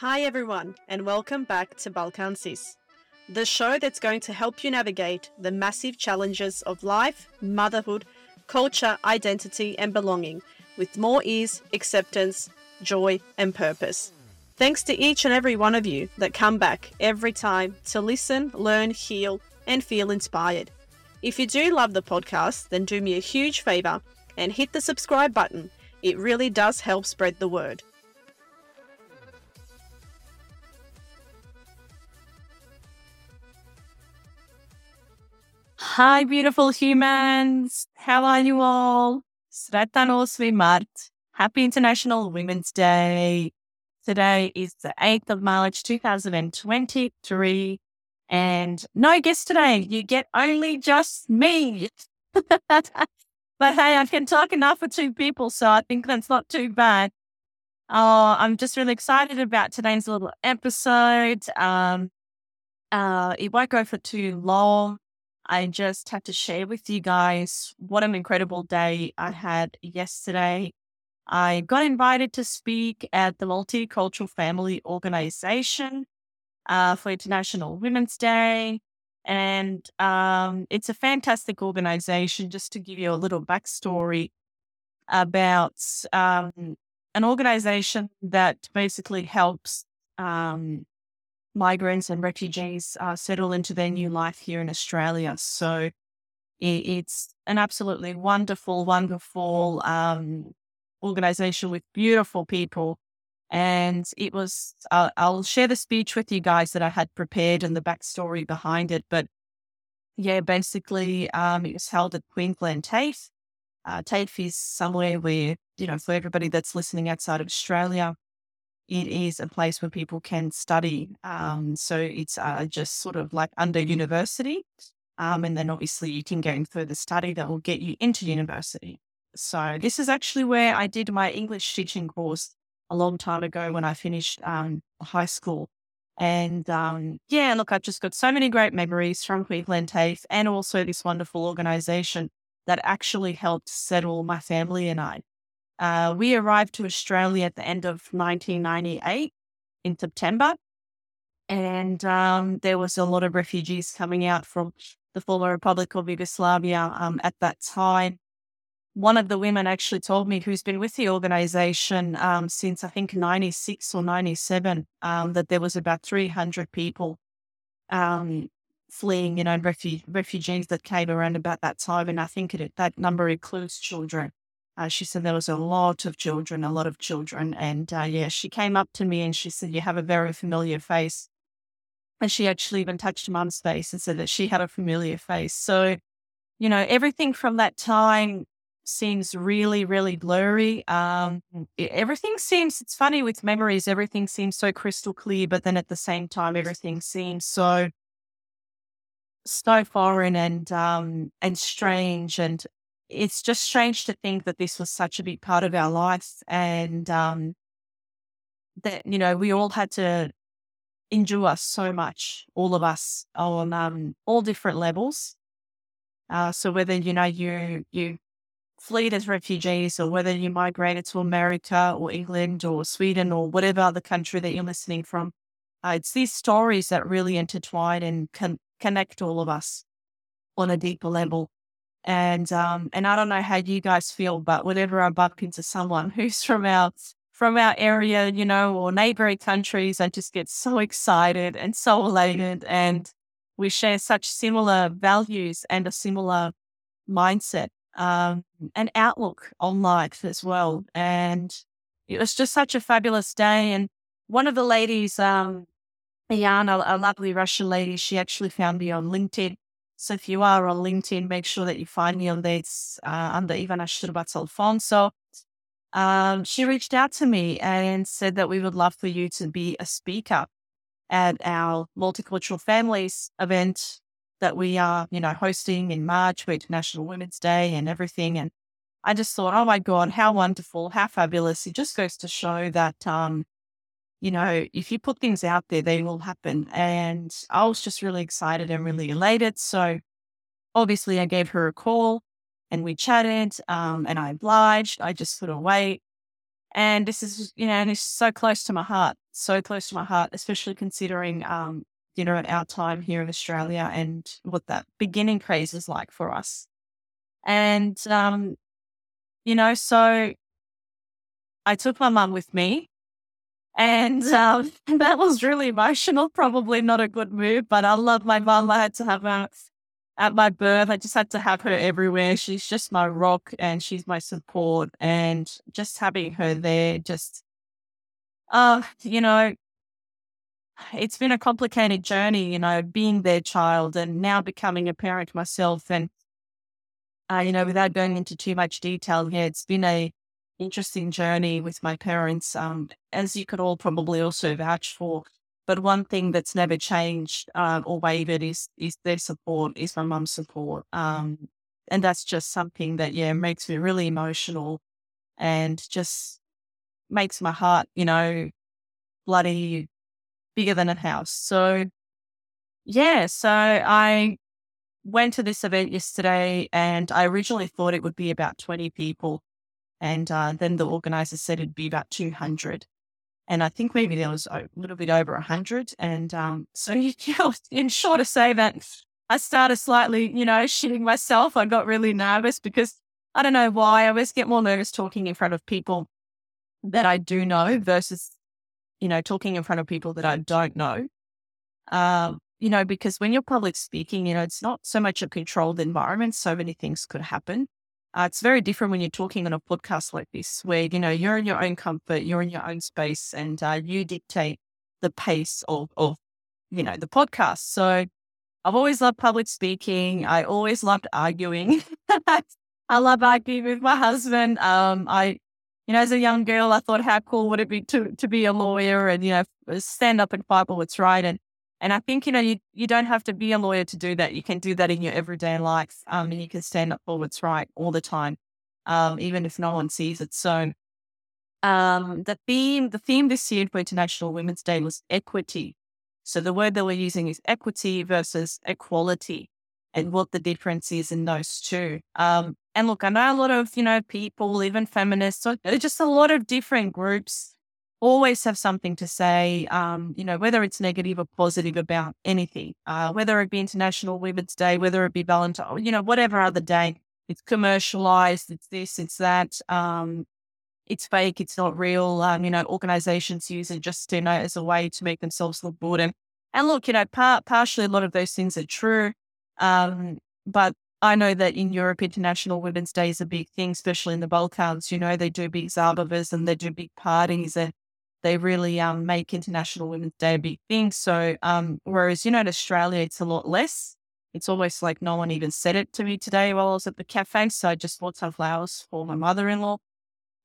Hi, everyone, and welcome back to Balkan Sis, the show that's going to help you navigate the massive challenges of life, motherhood, culture, identity, and belonging with more ease, acceptance, joy, and purpose. Thanks to each and every one of you that come back every time to listen, learn, heal, and feel inspired. If you do love the podcast, then do me a huge favor and hit the subscribe button. It really does help spread the word. Hi, beautiful humans. How are you all? Sretan 8 Mart. Happy International Women's Day. Today is the 8th of March, 2023. And no guest today. You get only just me. but hey, I can talk enough for two people, so I think that's not too bad. Oh, I'm just really excited about today's little episode. Um, uh, it won't go for too long. I just have to share with you guys what an incredible day I had yesterday. I got invited to speak at the Multicultural Family Organization uh, for International Women's Day. And um, it's a fantastic organization. Just to give you a little backstory about um, an organization that basically helps um, migrants and refugees uh, settle into their new life here in Australia. So it's an absolutely wonderful, wonderful um, organization with beautiful people. And it was, uh, I'll share the speech with you guys that I had prepared and the backstory behind it. But yeah, basically, um, it was held at Queensland TAFE. Uh, TAFE is somewhere where, you know, for everybody that's listening outside of Australia, it is a place where people can study. Um, so it's uh, just sort of like under university. Um, and then obviously you can go in further study that will get you into university. So this is actually where I did my English teaching course a long time ago when I finished um, high school. And um, yeah, look, I've just got so many great memories from Queensland TAFE and also this wonderful organization that actually helped settle my family and I. Uh, we arrived to Australia at the end of 1998 in September. And um, there was a lot of refugees coming out from the former Republic of Yugoslavia um, at that time. One of the women actually told me, who's been with the organization um, since I think 96 or 97, um, that there was about 300 people um, fleeing, you know, refu- refugees that came around about that time. And I think it, that number includes children. Uh, she said there was a lot of children, a lot of children. And uh, yeah, she came up to me and she said, You have a very familiar face. And she actually even touched mum's face and said that she had a familiar face. So, you know, everything from that time seems really, really blurry. Um, everything seems, it's funny with memories, everything seems so crystal clear, but then at the same time, everything seems so so foreign and um and strange and it's just strange to think that this was such a big part of our lives and um, that, you know, we all had to endure so much, all of us on um, all different levels. Uh, so whether, you know, you, you fleed as refugees or whether you migrated to America or England or Sweden or whatever other country that you're listening from, uh, it's these stories that really intertwine and can connect all of us on a deeper level. And um, and I don't know how you guys feel, but whenever I bump into someone who's from our from our area, you know, or neighboring countries, I just get so excited and so elated. And we share such similar values and a similar mindset um, and outlook on life as well. And it was just such a fabulous day. And one of the ladies, um, Iana, a lovely Russian lady, she actually found me on LinkedIn so if you are on LinkedIn, make sure that you find me on this uh, under Ivana Štrbac Alfonso. Um, she reached out to me and said that we would love for you to be a speaker at our multicultural families event that we are, you know, hosting in March for International Women's Day and everything. And I just thought, oh my God, how wonderful, how fabulous. It just goes to show that um, you know, if you put things out there, they will happen. And I was just really excited and really elated. So obviously, I gave her a call and we chatted um, and I obliged. I just couldn't wait. And this is, you know, and it's so close to my heart, so close to my heart, especially considering, um, you know, at our time here in Australia and what that beginning craze is like for us. And, um, you know, so I took my mum with me and um, that was really emotional. Probably not a good move, but I love my mum. I had to have her at my birth. I just had to have her everywhere. She's just my rock and she's my support. And just having her there, just, uh, you know, it's been a complicated journey, you know, being their child and now becoming a parent myself. And, uh, you know, without going into too much detail, yeah, it's been a interesting journey with my parents, um, as you could all probably also vouch for. But one thing that's never changed uh, or wavered is is their support, is my mum's support, um, and that's just something that yeah makes me really emotional, and just makes my heart, you know, bloody bigger than a house. So yeah, so I went to this event yesterday, and I originally thought it would be about twenty people and uh, then the organizer said it'd be about 200. And I think maybe there was a little bit over 100. And um, so, you know, in short to say that I started slightly, you know, shitting myself. I got really nervous because I don't know why. I always get more nervous talking in front of people that I do know versus, you know, talking in front of people that I don't know. Um, you know, because when you're public speaking, you know, it's not so much a controlled environment. So many things could happen. Uh, it's very different when you're talking on a podcast like this, where you know you're in your own comfort, you're in your own space, and uh, you dictate the pace of, of you know the podcast. So I've always loved public speaking. I always loved arguing. I love arguing with my husband. Um, I, you know, as a young girl, I thought how cool would it be to to be a lawyer and you know stand up and fight for what's right and and I think, you know, you, you don't have to be a lawyer to do that. You can do that in your everyday life. Um, and you can stand up for what's right all the time, um, even if no one sees it. So um, the theme, the theme this year for International Women's Day was equity. So the word that we're using is equity versus equality and what the difference is in those two. Um, and look, I know a lot of, you know, people, even feminists, so just a lot of different groups always have something to say, um, you know, whether it's negative or positive about anything, uh, whether it be International Women's Day, whether it be Valentine, you know, whatever other day. It's commercialized, it's this, it's that. Um, it's fake, it's not real. Um, you know, organizations use it just, you know, as a way to make themselves look good. And, and look, you know, par- partially a lot of those things are true. Um, but I know that in Europe, International Women's Day is a big thing, especially in the Balkans. You know, they do big zabavas and they do big parties and they really um, make International Women's Day a big thing. So, um, whereas, you know, in Australia, it's a lot less. It's almost like no one even said it to me today while I was at the cafe. So I just bought some flowers for my mother in law.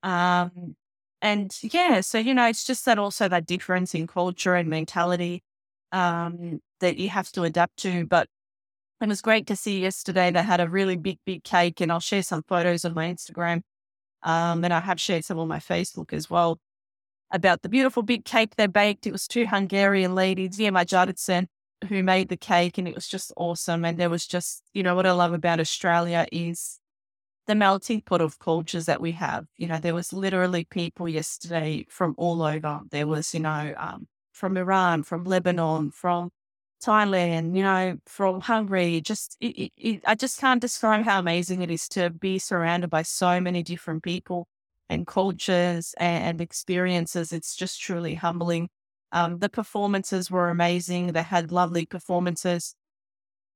Um, and yeah, so, you know, it's just that also that difference in culture and mentality um, that you have to adapt to. But it was great to see yesterday they had a really big, big cake, and I'll share some photos on my Instagram. Um, and I have shared some on my Facebook as well about the beautiful big cake they baked. It was two Hungarian ladies, Zia Jardison, who made the cake, and it was just awesome. And there was just, you know, what I love about Australia is the melting pot of cultures that we have. You know, there was literally people yesterday from all over. There was, you know, um, from Iran, from Lebanon, from Thailand, you know, from Hungary. Just, it, it, it, I just can't describe how amazing it is to be surrounded by so many different people and cultures and, experiences. It's just truly humbling. Um, the performances were amazing. They had lovely performances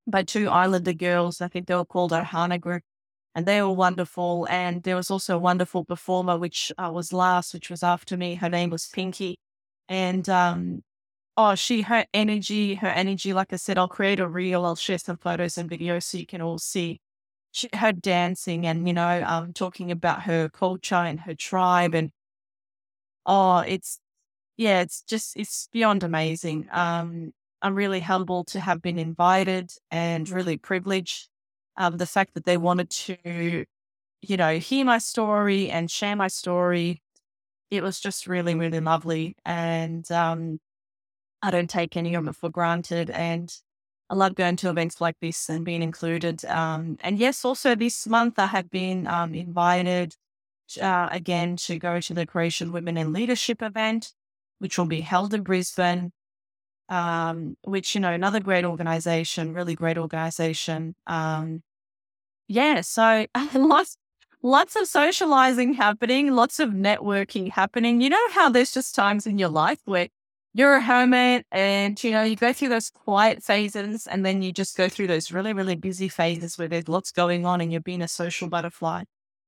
by two Islander girls. I think they were called Ohana Group, and they were wonderful. And there was also a wonderful performer, which uh, was last, which was after me. Her name was Pinky. And um, oh, she, her energy, her energy, like I said, I'll create a reel, I'll share some photos and videos so you can all see she, her dancing and, you know, um, talking about her culture and her tribe. And oh, it's, yeah, it's just, it's beyond amazing. Um, I'm really humbled to have been invited and really privileged. Um, the fact that they wanted to, you know, hear my story and share my story. It was just really, really lovely. And um, I don't take any of it for granted. And I love going to events like this and being included. Um, and yes, also this month I have been um, invited uh, again to go to the Croatian Women in Leadership event, which will be held in Brisbane. Um, which you know, another great organization, really great organization. Um, yeah, so lots lots of socializing happening, lots of networking happening. You know how there's just times in your life where you're a hermit and you know you go through those quiet phases and then you just go through those really really busy phases where there's lots going on and you're being a social butterfly.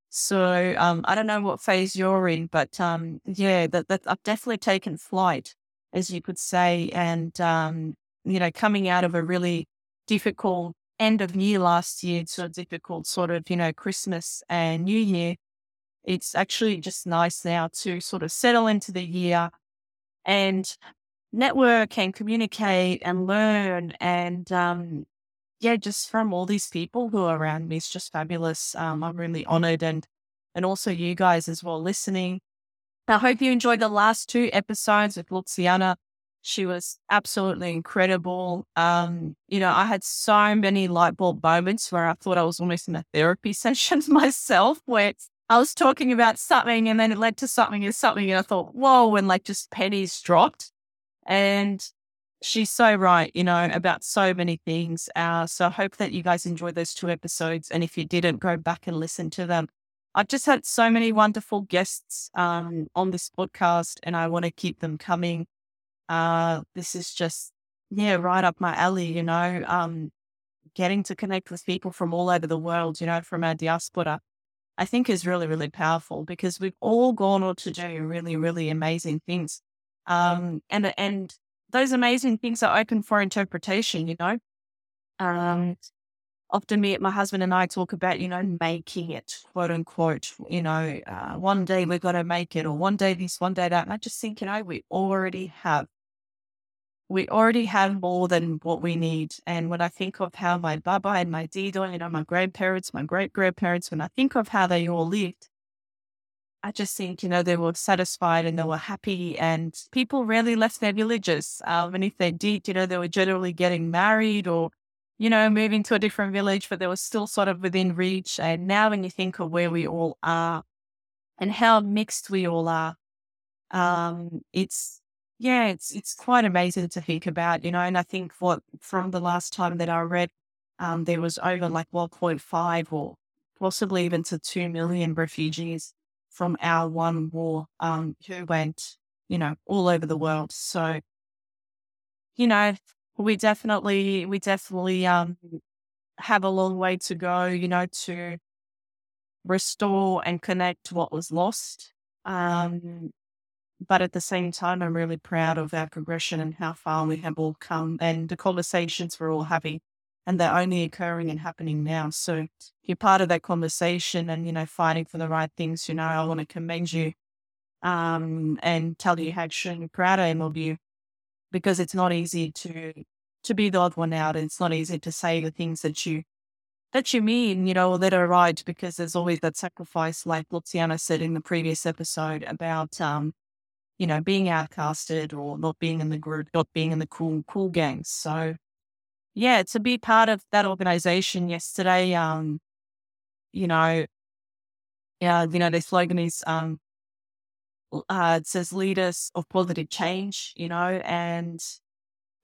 So um, i don't know what phase you're in but um, yeah that, that i've definitely taken flight as you could say and um, you know coming out of a really difficult end of year last year so difficult sort of you know christmas and new year it's actually just nice now to sort of settle into the year. And network and communicate and learn and um, yeah, just from all these people who are around me, it's just fabulous. Um, I'm really honored and and also you guys as well listening. I hope you enjoyed the last two episodes with Luciana. She was absolutely incredible. Um, you know, I had so many light bulb moments where I thought I was almost in a therapy session myself, where I was talking about something and then it led to something and something, and I thought, whoa, and like just pennies dropped. And she's so right, you know, about so many things. Uh, so I hope that you guys enjoyed those two episodes. And if you didn't, go back and listen to them. I've just had so many wonderful guests um, on this podcast, and I want to keep them coming. Uh, this is just, yeah, right up my alley, you know, um, getting to connect with people from all over the world, you know, from our diaspora. I think is really, really powerful because we've all gone on to do really, really amazing things. Um, and and those amazing things are open for interpretation. You know, um, often me, my husband and I talk about, you know, making it, quote unquote. You know, uh, one day we're going to make it, or one day this, one day that. And I just think, you know, we already have. We already have more than what we need. And when I think of how my baba and my dido, you know, my grandparents, my great grandparents, when I think of how they all lived, I just think, you know, they were satisfied and they were happy and people rarely left their villages. Um, and if they did, you know, they were generally getting married or, you know, moving to a different village, but they were still sort of within reach. And now when you think of where we all are and how mixed we all are, um, it's, yeah, it's, it's quite amazing to think about, you know, and I think what from the last time that I read, um, there was over like 1.5 or possibly even to 2 million refugees from our one war um, who went, you know, all over the world. So, you know, we definitely, we definitely um, have a long way to go, you know, to restore and connect what was lost. Um, but at the same time, I'm really proud of our progression and how far we have all come and the conversations we're all having and they're only occurring and happening now. So you're part of that conversation and, you know, fighting for the right things, you know, I want to commend you um, and tell you how extremely proud I am of you because it's not easy to to be the odd one out. And it's not easy to say the things that you that you mean, you know, that are right, because there's always that sacrifice, like Luciana said in the previous episode about um, you know, being outcasted or not being in the group, not being in the cool, cool gangs. So yeah, to be part of that organization yesterday, um, you know, yeah, you know, their slogan is um, uh, it says leaders of positive change, you know, and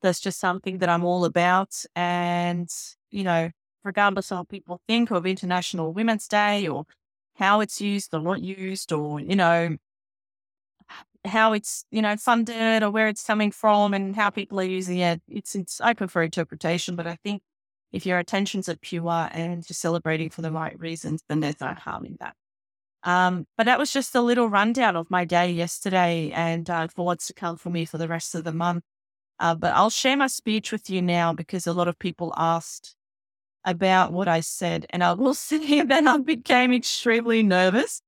that's just something that I'm all about. And, you know, regardless of what people think of International Women's Day or how it's used or not used or, you know, how it's you know funded or where it's coming from and how people are using it. It's it's open for interpretation, but I think if your intentions are pure and you're celebrating for the right reasons, then there's no harm in that. Um, but that was just a little rundown of my day yesterday and uh, for what's to come for me for the rest of the month. Uh, but I'll share my speech with you now because a lot of people asked about what I said, and I will say that I became extremely nervous.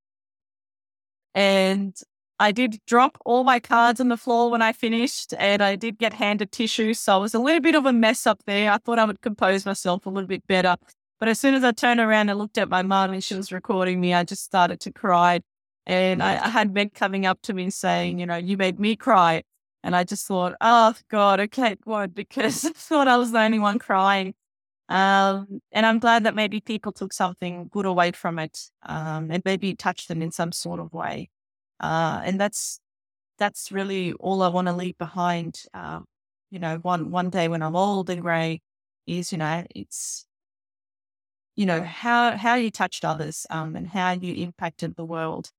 And I did drop all my cards on the floor when I finished, and I did get handed tissue. So I was a little bit of a mess up there. I thought I would compose myself a little bit better. But as soon as I turned around and looked at my mum and she was recording me, I just started to cry. And I, I had men coming up to me saying, you know, you made me cry. And I just thought, oh, God, okay, good, because I thought I was the only one crying. Um, and I'm glad that maybe people took something good away from it um, and maybe touched them in some sort of way. Uh, and that's that's really all I want to leave behind. Uh, you know, one one day when I'm old and grey, is you know it's you know how how you touched others um, and how you impacted the world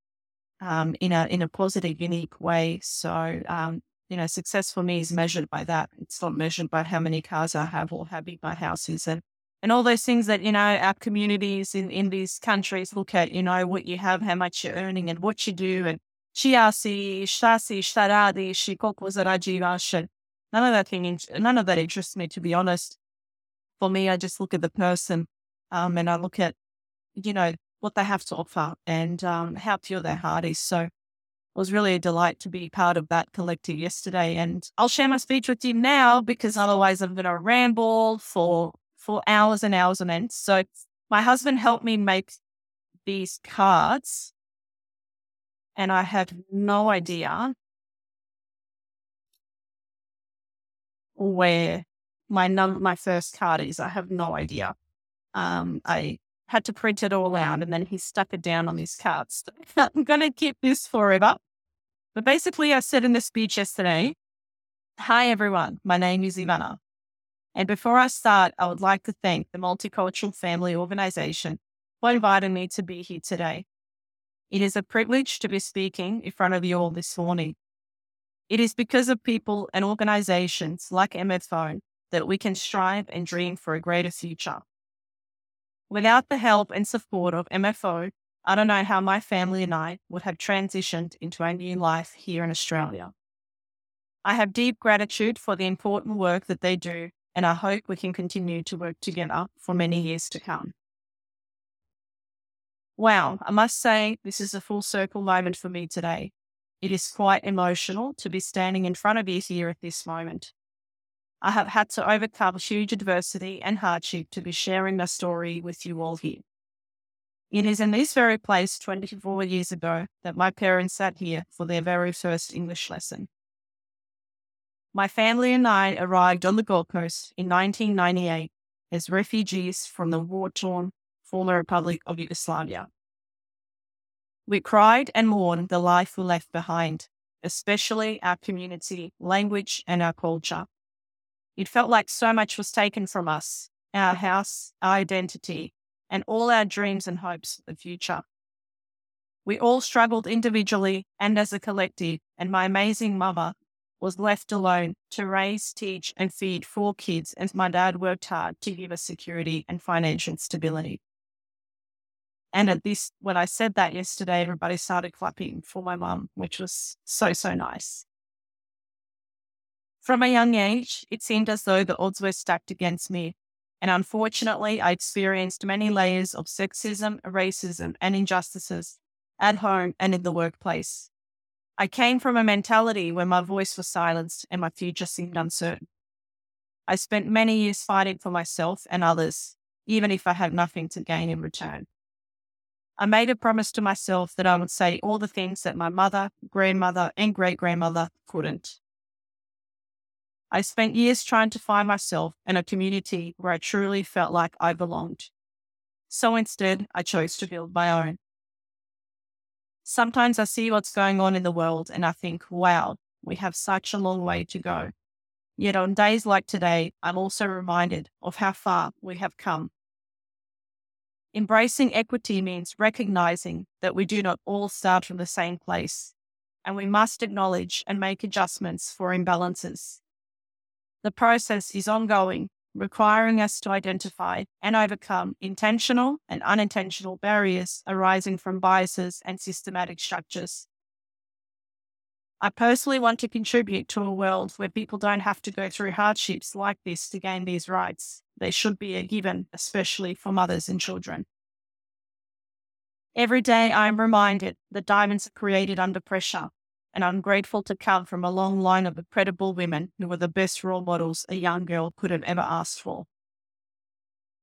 um, in a in a positive, unique way. So um, you know, success for me is measured by that. It's not measured by how many cars I have or how big my house is and and all those things that, you know, our communities in, in these countries look at, you know, what you have, how much you're earning and what you do and shiasi, shasi, sharadi, shikoku None of that thing, none of that interests me, to be honest. For me, I just look at the person um, and I look at, you know, what they have to offer and um, how pure their heart is. So it was really a delight to be part of that collective yesterday. And I'll share my speech with you now because otherwise I'm going to ramble for for hours and hours on end. So my husband helped me make these cards, and I have no idea where my num my first card is. I have no idea. Um, I had to print it all out, and then he stuck it down on these cards. I'm going to keep this forever. But basically, I said in the speech yesterday, Hi, everyone. My name is Ivana. And before I start, I would like to thank the Multicultural Family Organization for inviting me to be here today. It is a privilege to be speaking in front of you all this morning. It is because of people and organizations like MFO that we can strive and dream for a greater future. Without the help and support of MFO, I don't know how my family and I would have transitioned into a new life here in Australia. I have deep gratitude for the important work that they do, and I hope we can continue to work together for many years to come. Wow, I must say, this is a full circle moment for me today. It is quite emotional to be standing in front of you here at this moment. I have had to overcome huge adversity and hardship to be sharing my story with you all here. It is in this very place 24 years ago that my parents sat here for their very first English lesson. My family and I arrived on the Gold Coast in 1998 as refugees from the war torn former Republic of Yugoslavia. We cried and mourned the life we left behind, especially our community, language, and our culture. It felt like so much was taken from us our house, our identity, and all our dreams and hopes for the future. We all struggled individually and as a collective, and my amazing mother was left alone to raise, teach, and feed four kids as my dad worked hard to give us security and financial stability. And at this, when I said that yesterday, everybody started clapping for my mum, which was so, so nice. From a young age, it seemed as though the odds were stacked against me and unfortunately, I experienced many layers of sexism, racism, and injustices at home and in the workplace. I came from a mentality where my voice was silenced and my future seemed uncertain. I spent many years fighting for myself and others, even if I had nothing to gain in return. I made a promise to myself that I would say all the things that my mother, grandmother, and great grandmother couldn't. I spent years trying to find myself in a community where I truly felt like I belonged. So instead, I chose to build my own. Sometimes I see what's going on in the world and I think, wow, we have such a long way to go. Yet on days like today, I'm also reminded of how far we have come. Embracing equity means recognizing that we do not all start from the same place, and we must acknowledge and make adjustments for imbalances. The process is ongoing, requiring us to identify and overcome intentional and unintentional barriers arising from biases and systematic structures. I personally want to contribute to a world where people don't have to go through hardships like this to gain these rights. They should be a given, especially for mothers and children. Every day I am reminded that diamonds are created under pressure and I'm grateful to come from a long line of incredible women who were the best role models a young girl could have ever asked for.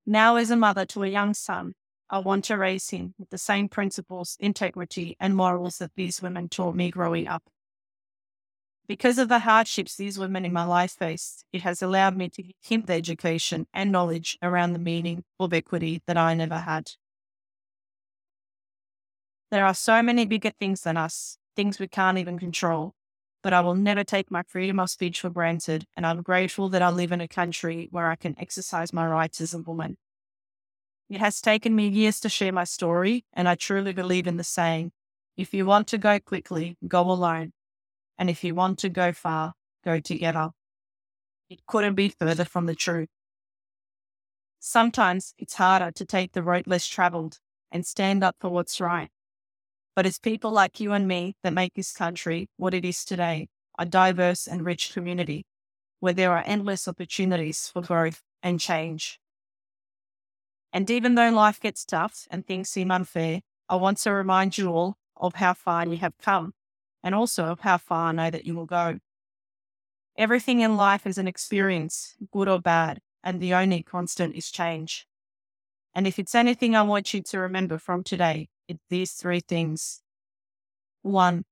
Now, as a mother to a young son, I want to raise him with the same principles, integrity, and morals that these women taught me growing up. Because of the hardships these women in my life faced, it has allowed me to him the education and knowledge around the meaning of equity that I never had. There are so many bigger things than us, things we can't even control, but I will never take my freedom of speech for granted, and I'm grateful that I live in a country where I can exercise my rights as a woman. It has taken me years to share my story, and I truly believe in the saying if you want to go quickly, go alone. And if you want to go far, go together. It couldn't be further from the truth. Sometimes it's harder to take the road less traveled and stand up for what's right. But it's people like you and me that make this country what it is today a diverse and rich community where there are endless opportunities for growth and change. And even though life gets tough and things seem unfair, I want to remind you all of how far you have come and also of how far I know that you will go. Everything in life is an experience, good or bad, and the only constant is change. And if it's anything I want you to remember from today, it's these three things. One,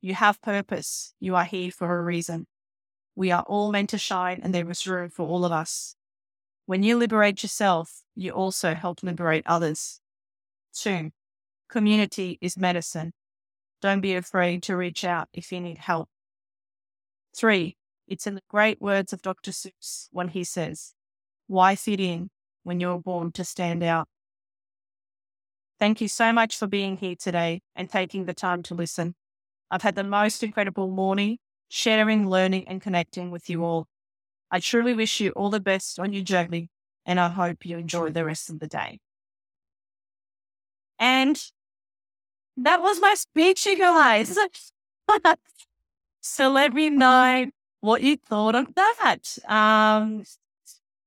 you have purpose. You are here for a reason. We are all meant to shine, and there is room for all of us. When you liberate yourself, you also help liberate others. Two, community is medicine. Don't be afraid to reach out if you need help. Three, it's in the great words of Dr. Seuss when he says, Why fit in when you're born to stand out? Thank you so much for being here today and taking the time to listen. I've had the most incredible morning sharing, learning, and connecting with you all. I truly wish you all the best on your journey, and I hope you enjoy the rest of the day. And that was my speech, you guys. so let me know what you thought of that. Um,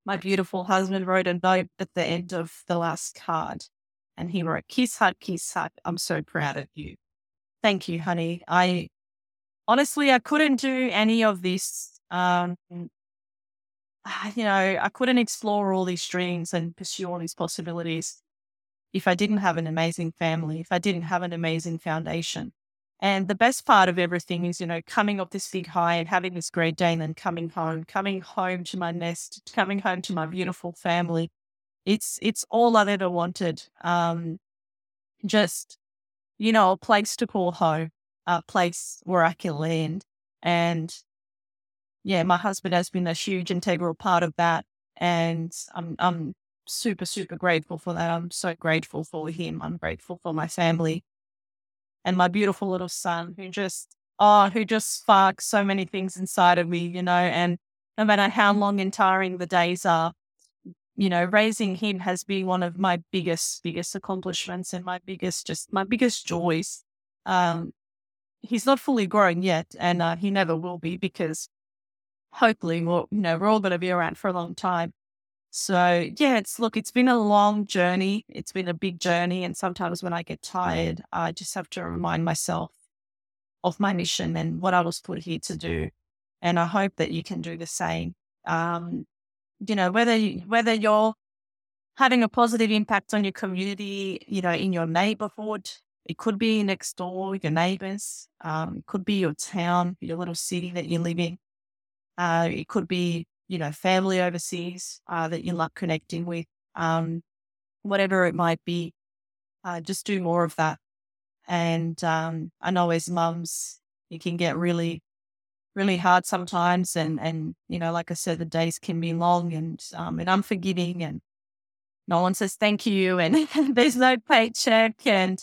my beautiful husband wrote a note at the end of the last card and he wrote, Kiss hug, kiss hug. I'm so proud of you. Thank you, honey. I honestly, I couldn't do any of this. Um, you know, I couldn't explore all these dreams and pursue all these possibilities if I didn't have an amazing family, if I didn't have an amazing foundation. And the best part of everything is, you know, coming off this big high and having this great day and then coming home, coming home to my nest, coming home to my beautiful family. It's it's all I ever wanted. Um, just, you know, a place to call home, a place where I can land. And yeah, my husband has been a huge integral part of that. And I'm I'm super, super grateful for that. I'm so grateful for him. I'm grateful for my family and my beautiful little son who just, oh, who just sparks so many things inside of me, you know, and no matter how long and tiring the days are, you know, raising him has been one of my biggest, biggest accomplishments and my biggest, just my biggest joys. Um, he's not fully grown yet, and uh, he never will be because hopefully, we'll, you know, we're all going to be around for a long time. So yeah, it's look, it's been a long journey. It's been a big journey. And sometimes when I get tired, I just have to remind myself of my mission and what I was put here to do. And I hope that you can do the same. Um, you know, whether you, whether you're having a positive impact on your community, you know, in your neighborhood, it could be next door, your neighbors, um, it could be your town, your little city that you live in. Uh, it could be you know, family overseas uh, that you love connecting with, um, whatever it might be. Uh, just do more of that. And um, I know as mums, it can get really, really hard sometimes. And, and, you know, like I said, the days can be long and, um, and unforgiving and no one says thank you and there's no paycheck and,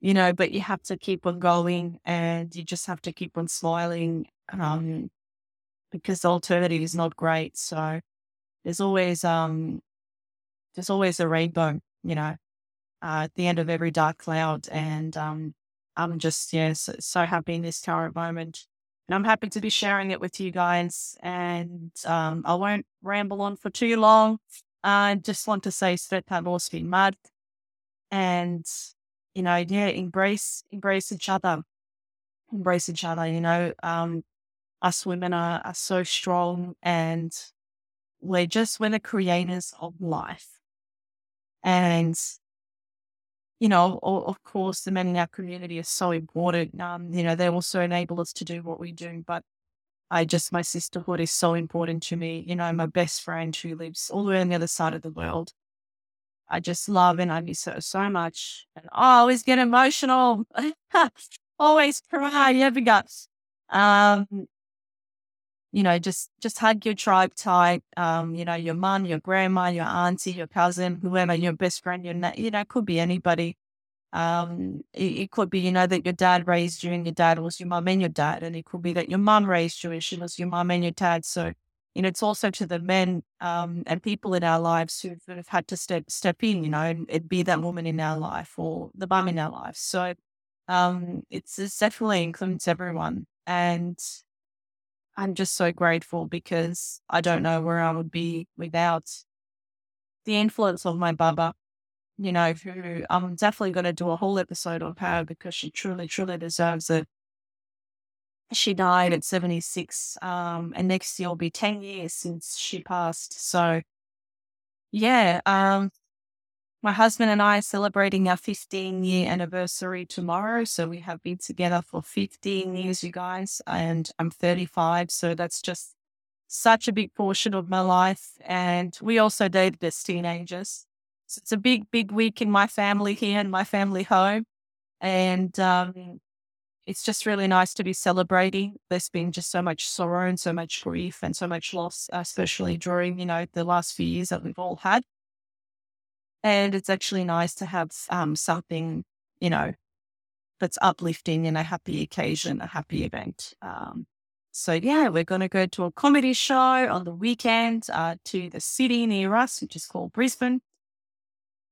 you know, but you have to keep on going and you just have to keep on smiling. Um, because the alternative is not great. So there's always um there's always a rainbow, you know, uh, at the end of every dark cloud. And um I'm just yeah so, so happy in this current moment. And I'm happy to be sharing it with you guys. And um, I won't ramble on for too long. I just want to say Svetna Morsky Mad. And, you know, yeah, embrace embrace each other. Embrace each other, you know. Um, us women are, are so strong and we're just, we're the creators of life. And, you know, of course, the men in our community are so important. Um, you know, they also enable us to do what we do. But I just, my sisterhood is so important to me. You know, my best friend who lives all the way on the other side of the world. I just love and I miss her so much. And oh, I always get emotional. always cry, every guts. Um, you know, just just hug your tribe tight. Um, you know, your mum, your grandma, your auntie, your cousin, whoever, your best friend, your you know, could be anybody. Um, it, it, could be, you know, that your dad raised you and your dad was your mum and your dad, and it could be that your mum raised you and she was your mum and your dad. So, you know, it's also to the men um, and people in our lives who have had to step step in, you know, and it be that woman in our life or the mum in our life. So, um, it's, it's definitely includes everyone, and I'm just so grateful because I don't know where I would be without the influence of my Baba. You know, who I'm definitely going to do a whole episode on her because she truly, truly deserves it. She died at 76, um, and next year will be 10 years since she passed. So, yeah, um, my husband and I are celebrating our 15 year anniversary tomorrow. So we have been together for 15 years, you guys, and I'm 35. So that's just such a big portion of my life. And we also dated as teenagers. So it's a big, big week in my family here in my family home. And um, it's just really nice to be celebrating. There's been just so much sorrow and so much grief and so much loss, especially during, you know, the last few years that we've all had. And it's actually nice to have um, something, you know, that's uplifting in a happy occasion, a happy event. Um, so yeah, we're going to go to a comedy show on the weekend uh, to the city near us, which is called Brisbane.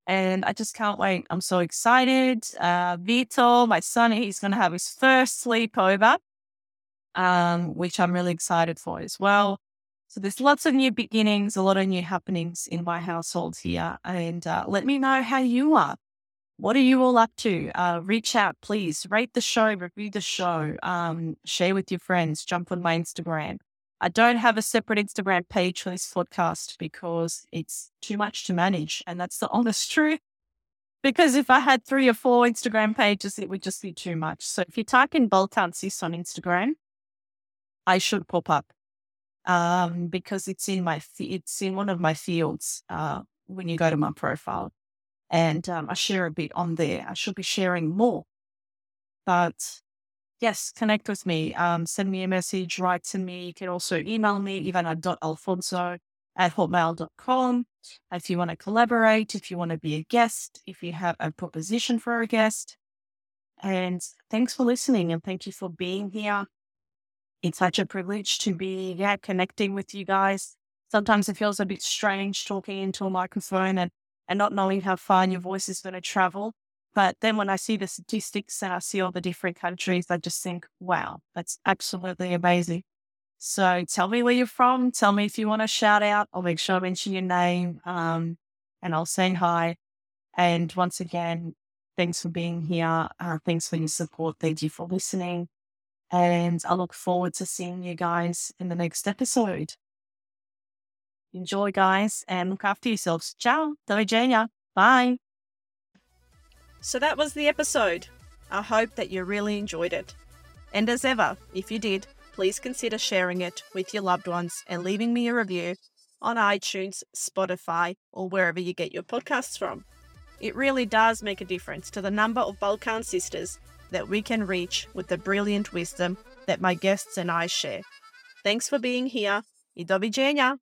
And I just can't wait. I'm so excited. Uh, Vito, my son, he's going to have his first sleepover, um, which I'm really excited for as well. So there's lots of new beginnings, a lot of new happenings in my household here. And uh, let me know how you are. What are you all up to? Uh, reach out, please. Rate the show, review the show, um, share with your friends, jump on my Instagram. I don't have a separate Instagram page for this podcast because it's too much to manage. And that's the honest truth. Because if I had three or four Instagram pages, it would just be too much. So if you type in Balkan Sis on Instagram, I should pop up um, because it's in my it's in one of my fields uh, when you go to my profile, and um, I share a bit on there. I should be sharing more, but yes, connect with me. Um, send me a message, write to me. You can also email me, ivana.alfonso at hotmail.com. If you want to collaborate, if you want to be a guest, if you have a proposition for a guest. And thanks for listening and thank you for being here it's such a privilege to be yeah connecting with you guys. Sometimes it feels a bit strange talking into a microphone and, and not knowing how far your voice is going to travel. But then when I see the statistics and I see all the different countries, I just think, wow, that's absolutely amazing. So tell me where you're from. Tell me if you want to shout out. I'll make sure I mention your name um, and I'll say hi. And once again, thanks for being here. Uh, thanks for your support. Thank you for listening. And I look forward to seeing you guys in the next episode. Enjoy, guys, and look after yourselves. Ciao. Widzenia. Bye. So that was the episode. I hope that you really enjoyed it. And as ever, if you did, please consider sharing it with your loved ones and leaving me a review on iTunes, Spotify, or wherever you get your podcasts from. It really does make a difference to the number of Balkan sisters that we can reach with the brilliant wisdom that my guests and I share. Thanks for being here. I.